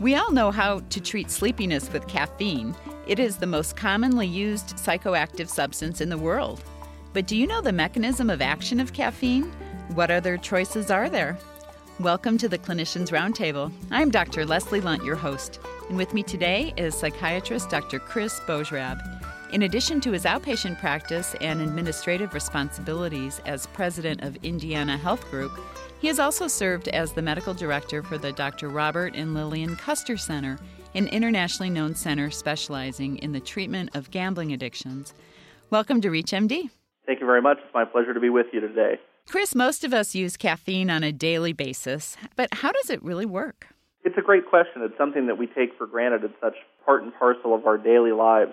We all know how to treat sleepiness with caffeine. It is the most commonly used psychoactive substance in the world. But do you know the mechanism of action of caffeine? What other choices are there? Welcome to the Clinicians Roundtable. I'm Dr. Leslie Lundt, your host, and with me today is psychiatrist Dr. Chris Bojrab. In addition to his outpatient practice and administrative responsibilities as president of Indiana Health Group, he has also served as the medical director for the Dr. Robert and Lillian Custer Center, an internationally known center specializing in the treatment of gambling addictions. Welcome to ReachMD. Thank you very much. It's my pleasure to be with you today. Chris, most of us use caffeine on a daily basis, but how does it really work? It's a great question. It's something that we take for granted. It's such part and parcel of our daily lives.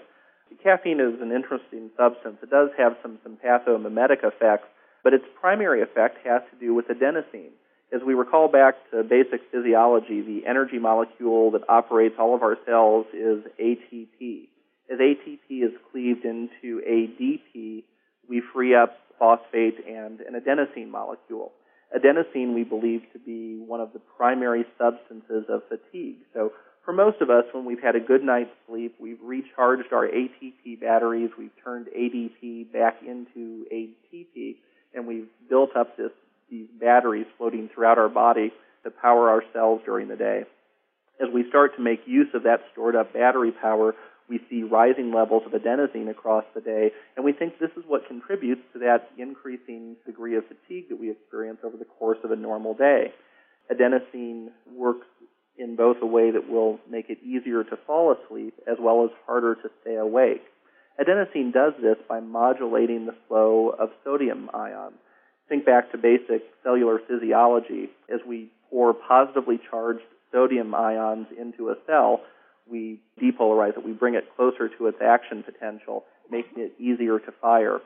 Caffeine is an interesting substance. It does have some sympathomimetic effects, but its primary effect has to do with adenosine. As we recall back to basic physiology, the energy molecule that operates all of our cells is ATP. As ATP is cleaved into ADP, we free up phosphate and an adenosine molecule. Adenosine we believe to be one of the primary substances of fatigue. So for most of us, when we've had a good night's sleep, we've recharged our ATP batteries, we've turned ADP back into ATP, and we've built up this, these batteries floating throughout our body to power our cells during the day. As we start to make use of that stored up battery power, we see rising levels of adenosine across the day, and we think this is what contributes to that increasing degree of fatigue that we experience over the course of a normal day. Adenosine in both a way that will make it easier to fall asleep as well as harder to stay awake. Adenosine does this by modulating the flow of sodium ions. Think back to basic cellular physiology. As we pour positively charged sodium ions into a cell, we depolarize it. We bring it closer to its action potential, making it easier to fire.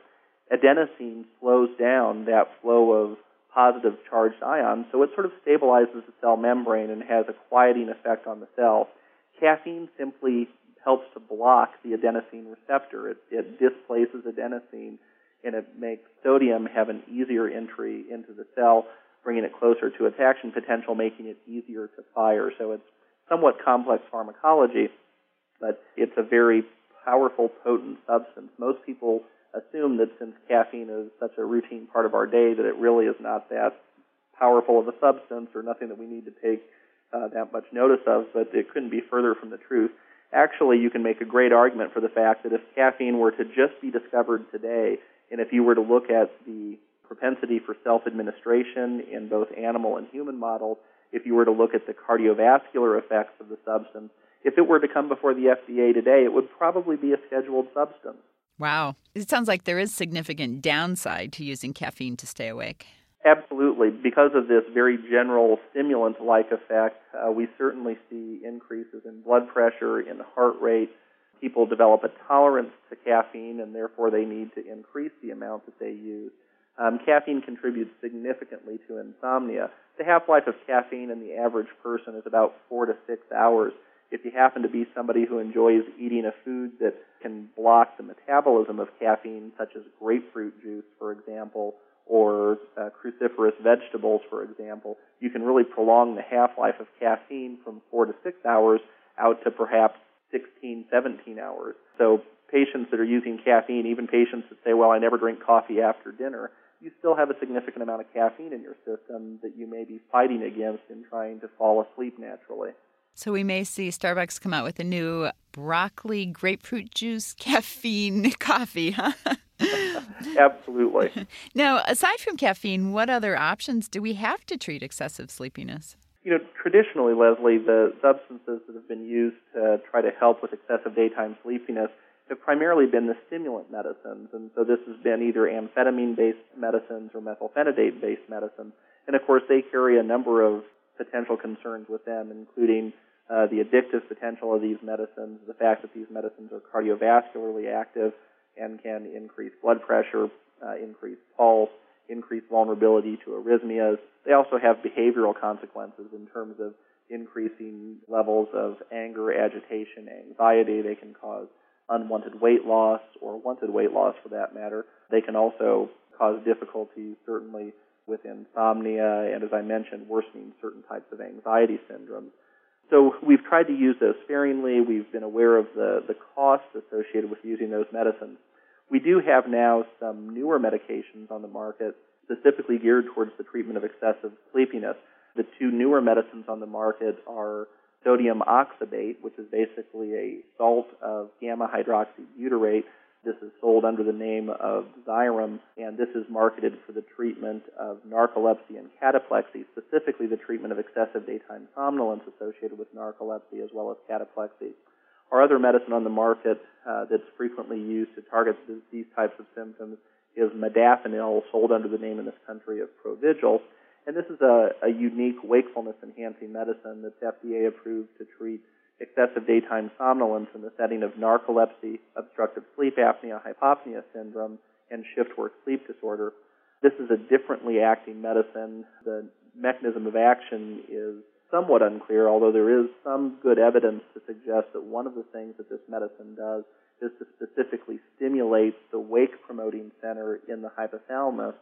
Adenosine slows down that flow of positive charged ions, so it sort of stabilizes the cell membrane and has a quieting effect on the cell. Caffeine simply helps to block the adenosine receptor. It, it displaces adenosine and it makes sodium have an easier entry into the cell, bringing it closer to its action potential, making it easier to fire. So it's somewhat complex pharmacology, but it's a very powerful, potent substance. Most people assume that since caffeine is such a routine part of our day, that it really is not that powerful of a substance or nothing that we need to take uh, that much notice of, but it couldn't be further from the truth. Actually, you can make a great argument for the fact that if caffeine were to just be discovered today, and if you were to look at the propensity for self-administration in both animal and human models, if you were to look at the cardiovascular effects of the substance, if it were to come before the FDA today, it would probably be a scheduled substance. Wow. It sounds like there is significant downside to using caffeine to stay awake. Absolutely. Because of this very general stimulant like effect, uh, we certainly see increases in blood pressure, in heart rate. People develop a tolerance to caffeine, and therefore they need to increase the amount that they use. Um, caffeine contributes significantly to insomnia. The half life of caffeine in the average person is about four to six hours if you happen to be somebody who enjoys eating a food that can block the metabolism of caffeine, such as grapefruit juice, for example, or uh, cruciferous vegetables, for example, you can really prolong the half-life of caffeine from four to six hours out to perhaps 16, 17 hours. So patients that are using caffeine, even patients that say, well, I never drink coffee after dinner, you still have a significant amount of caffeine in your system that you may be fighting against in trying to fall asleep naturally. So we may see Starbucks come out with a new broccoli grapefruit juice caffeine coffee, huh? Absolutely. Now, aside from caffeine, what other options do we have to treat excessive sleepiness? You know, traditionally, Leslie, the substances that have been used to try to help with excessive daytime sleepiness have primarily been the stimulant medicines. And so this has been either amphetamine based medicines or methylphenidate based medicines. And of course, they carry a number of potential concerns with them, including uh, the addictive potential of these medicines, the fact that these medicines are cardiovascularly active and can increase blood pressure, uh, increase pulse, increase vulnerability to arrhythmias. They also have behavioral consequences in terms of increasing levels of anger, agitation, anxiety. They can cause unwanted weight loss or wanted weight loss for that matter. They can also cause difficulties, certainly with insomnia and, as I mentioned, worsening certain types of anxiety syndromes. So we've tried to use those sparingly. We've been aware of the, the costs associated with using those medicines. We do have now some newer medications on the market specifically geared towards the treatment of excessive sleepiness. The two newer medicines on the market are sodium oxybate, which is basically a salt of gamma hydroxybutyrate this is sold under the name of Xyrem, and this is marketed for the treatment of narcolepsy and cataplexy, specifically the treatment of excessive daytime somnolence associated with narcolepsy as well as cataplexy. Our other medicine on the market uh, that's frequently used to target these types of symptoms is modafinil, sold under the name in this country of Provigil. And this is a, a unique wakefulness enhancing medicine that's FDA approved to treat excessive daytime somnolence in the setting of narcolepsy, obstructive sleep apnea, hypopnea syndrome, and shift work sleep disorder. This is a differently acting medicine. The mechanism of action is somewhat unclear, although there is some good evidence to suggest that one of the things that this medicine does is to specifically stimulate the wake promoting center in the hypothalamus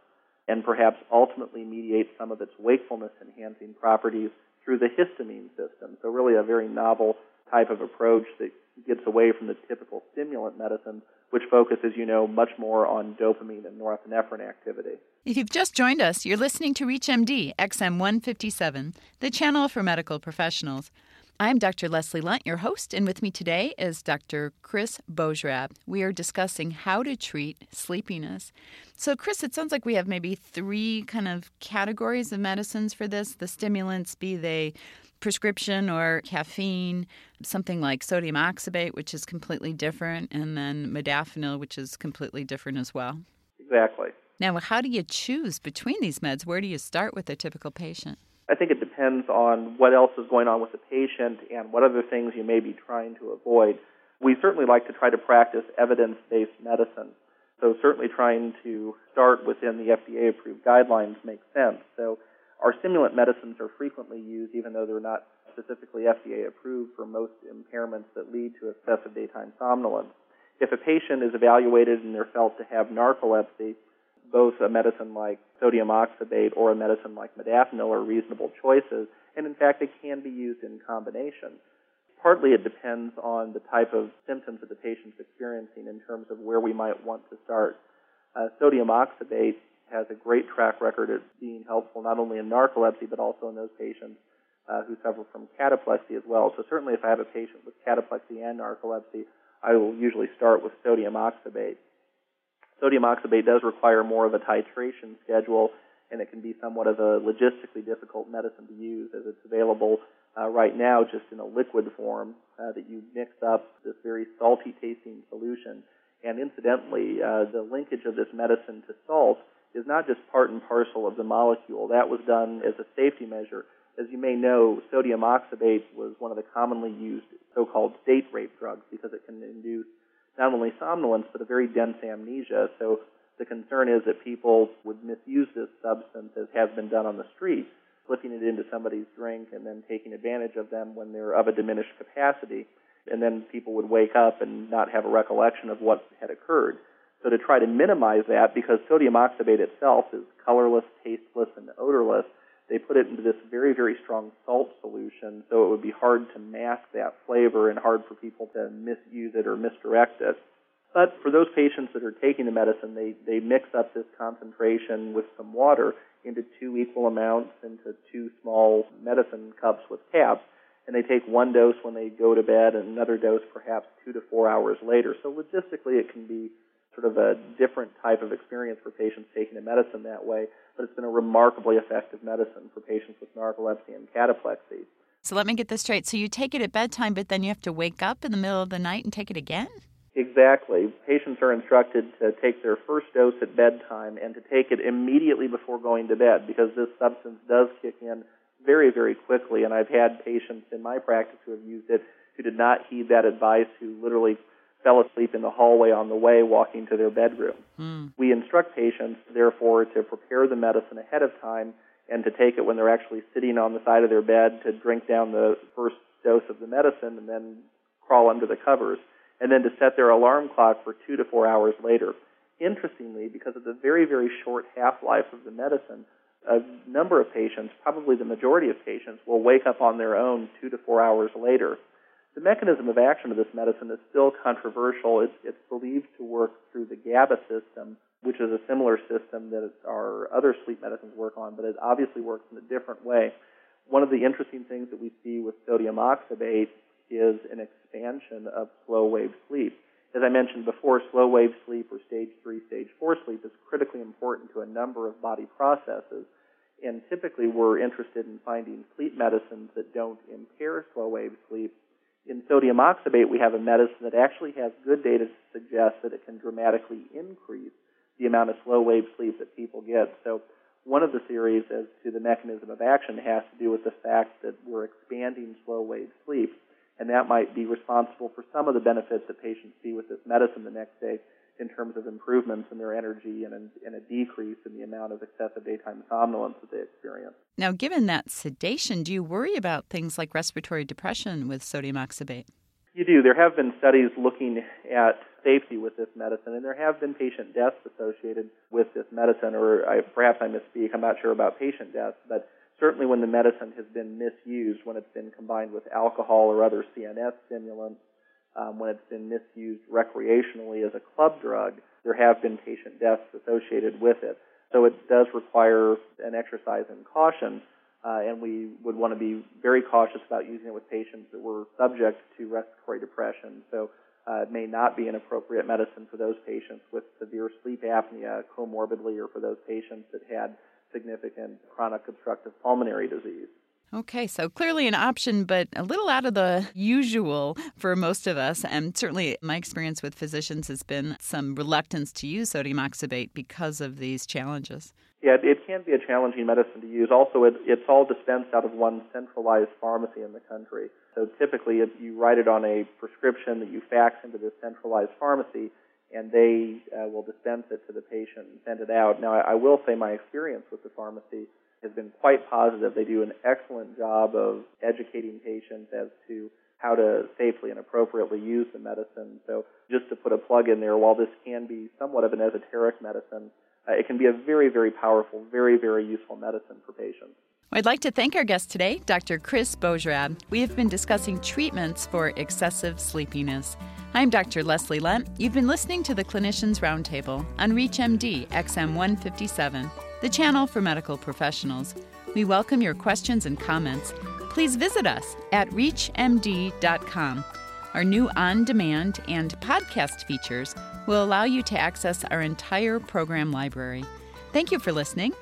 and perhaps ultimately mediate some of its wakefulness enhancing properties through the histamine system. So, really, a very novel type of approach that gets away from the typical stimulant medicine, which focuses, you know, much more on dopamine and norepinephrine activity. If you've just joined us, you're listening to ReachMD XM 157, the channel for medical professionals. I'm Dr. Leslie Lundt, your host, and with me today is Dr. Chris Bojrab. We are discussing how to treat sleepiness. So, Chris, it sounds like we have maybe three kind of categories of medicines for this the stimulants, be they prescription or caffeine, something like sodium oxybate, which is completely different, and then modafinil, which is completely different as well. Exactly. Now, how do you choose between these meds? Where do you start with a typical patient? I think it depends on what else is going on with the patient and what other things you may be trying to avoid. We certainly like to try to practice evidence based medicine. So, certainly trying to start within the FDA approved guidelines makes sense. So, our stimulant medicines are frequently used even though they're not specifically FDA approved for most impairments that lead to excessive daytime somnolence. If a patient is evaluated and they're felt to have narcolepsy, both a medicine like sodium oxybate or a medicine like modafinil are reasonable choices, and in fact, they can be used in combination. Partly it depends on the type of symptoms that the patient's experiencing in terms of where we might want to start. Uh, sodium oxybate has a great track record of being helpful not only in narcolepsy but also in those patients uh, who suffer from cataplexy as well. So certainly if I have a patient with cataplexy and narcolepsy, I will usually start with sodium oxybate. Sodium oxybate does require more of a titration schedule, and it can be somewhat of a logistically difficult medicine to use as it's available uh, right now just in a liquid form uh, that you mix up this very salty tasting solution. And incidentally, uh, the linkage of this medicine to salt is not just part and parcel of the molecule. That was done as a safety measure. As you may know, sodium oxybate was one of the commonly used so-called date rape drugs because it can induce not only somnolence, but a very dense amnesia. So the concern is that people would misuse this substance as has been done on the street, slipping it into somebody's drink and then taking advantage of them when they're of a diminished capacity. And then people would wake up and not have a recollection of what had occurred. So to try to minimize that, because sodium oxybate itself is colorless, tasteless, and odorless, they put it into this very, very strong salt solution, so it would be hard to mask that flavor and hard for people to misuse it or misdirect it. But for those patients that are taking the medicine, they, they mix up this concentration with some water into two equal amounts into two small medicine cups with caps, and they take one dose when they go to bed and another dose perhaps two to four hours later. So logistically, it can be sort of a different type of experience for patients taking the medicine that way but it's been a remarkably effective medicine for patients with narcolepsy and cataplexy. So let me get this straight. So you take it at bedtime, but then you have to wake up in the middle of the night and take it again? Exactly. Patients are instructed to take their first dose at bedtime and to take it immediately before going to bed because this substance does kick in very, very quickly. And I've had patients in my practice who have used it who did not heed that advice, who literally fell asleep in the hallway on the way walking to their bedroom. Mm. We instruct patients, therefore, to prepare the medicine ahead of time and to take it when they're actually sitting on the side of their bed to drink down the first dose of the medicine and then crawl under the covers, and then to set their alarm clock for two to four hours later. Interestingly, because of the very, very short half life of the medicine, a number of patients, probably the majority of patients, will wake up on their own two to four hours later. The mechanism of action of this medicine is still controversial. It's, it's believed to work through the GABA system, which is a similar system that our other sleep medicines work on, but it obviously works in a different way. One of the interesting things that we see with sodium oxybate is an expansion of slow wave sleep. As I mentioned before, slow wave sleep or stage three, stage four sleep is critically important to a number of body processes. And typically we're interested in finding sleep medicines that don't impair slow wave sleep. In sodium oxybate, we have a medicine that actually has good data to suggest that it can dramatically increase the amount of slow wave sleep that people get. So one of the theories as to the mechanism of action has to do with the fact that we're expanding slow wave sleep and that might be responsible for some of the benefits that patients see with this medicine the next day in terms of improvements in their energy and, and a decrease in the amount of excessive daytime somnolence that they experience. Now, given that sedation, do you worry about things like respiratory depression with sodium oxybate? You do. There have been studies looking at safety with this medicine, and there have been patient deaths associated with this medicine, or I, perhaps I misspeak. I'm not sure about patient deaths, but certainly when the medicine has been misused, when it's been combined with alcohol or other CNS stimulants, um, when it's been misused recreationally as a club drug, there have been patient deaths associated with it. So it does require an exercise in caution, uh, and we would want to be very cautious about using it with patients that were subject to respiratory depression. So uh, it may not be an appropriate medicine for those patients with severe sleep apnea comorbidly or for those patients that had significant chronic obstructive pulmonary disease. Okay, so clearly an option, but a little out of the usual for most of us. And certainly, my experience with physicians has been some reluctance to use sodium oxybate because of these challenges. Yeah, it can be a challenging medicine to use. Also, it, it's all dispensed out of one centralized pharmacy in the country. So typically, if you write it on a prescription that you fax into this centralized pharmacy, and they uh, will dispense it to the patient and send it out. Now, I, I will say my experience with the pharmacy has been quite positive. They do an excellent job of educating patients as to how to safely and appropriately use the medicine. So, just to put a plug in there, while this can be somewhat of an esoteric medicine, uh, it can be a very, very powerful, very, very useful medicine for patients. I'd like to thank our guest today, Dr. Chris Bojrab. We have been discussing treatments for excessive sleepiness. I'm Dr. Leslie Lundt. You've been listening to the Clinicians Roundtable on ReachMD XM 157, the channel for medical professionals. We welcome your questions and comments. Please visit us at reachmd.com. Our new on demand and podcast features will allow you to access our entire program library. Thank you for listening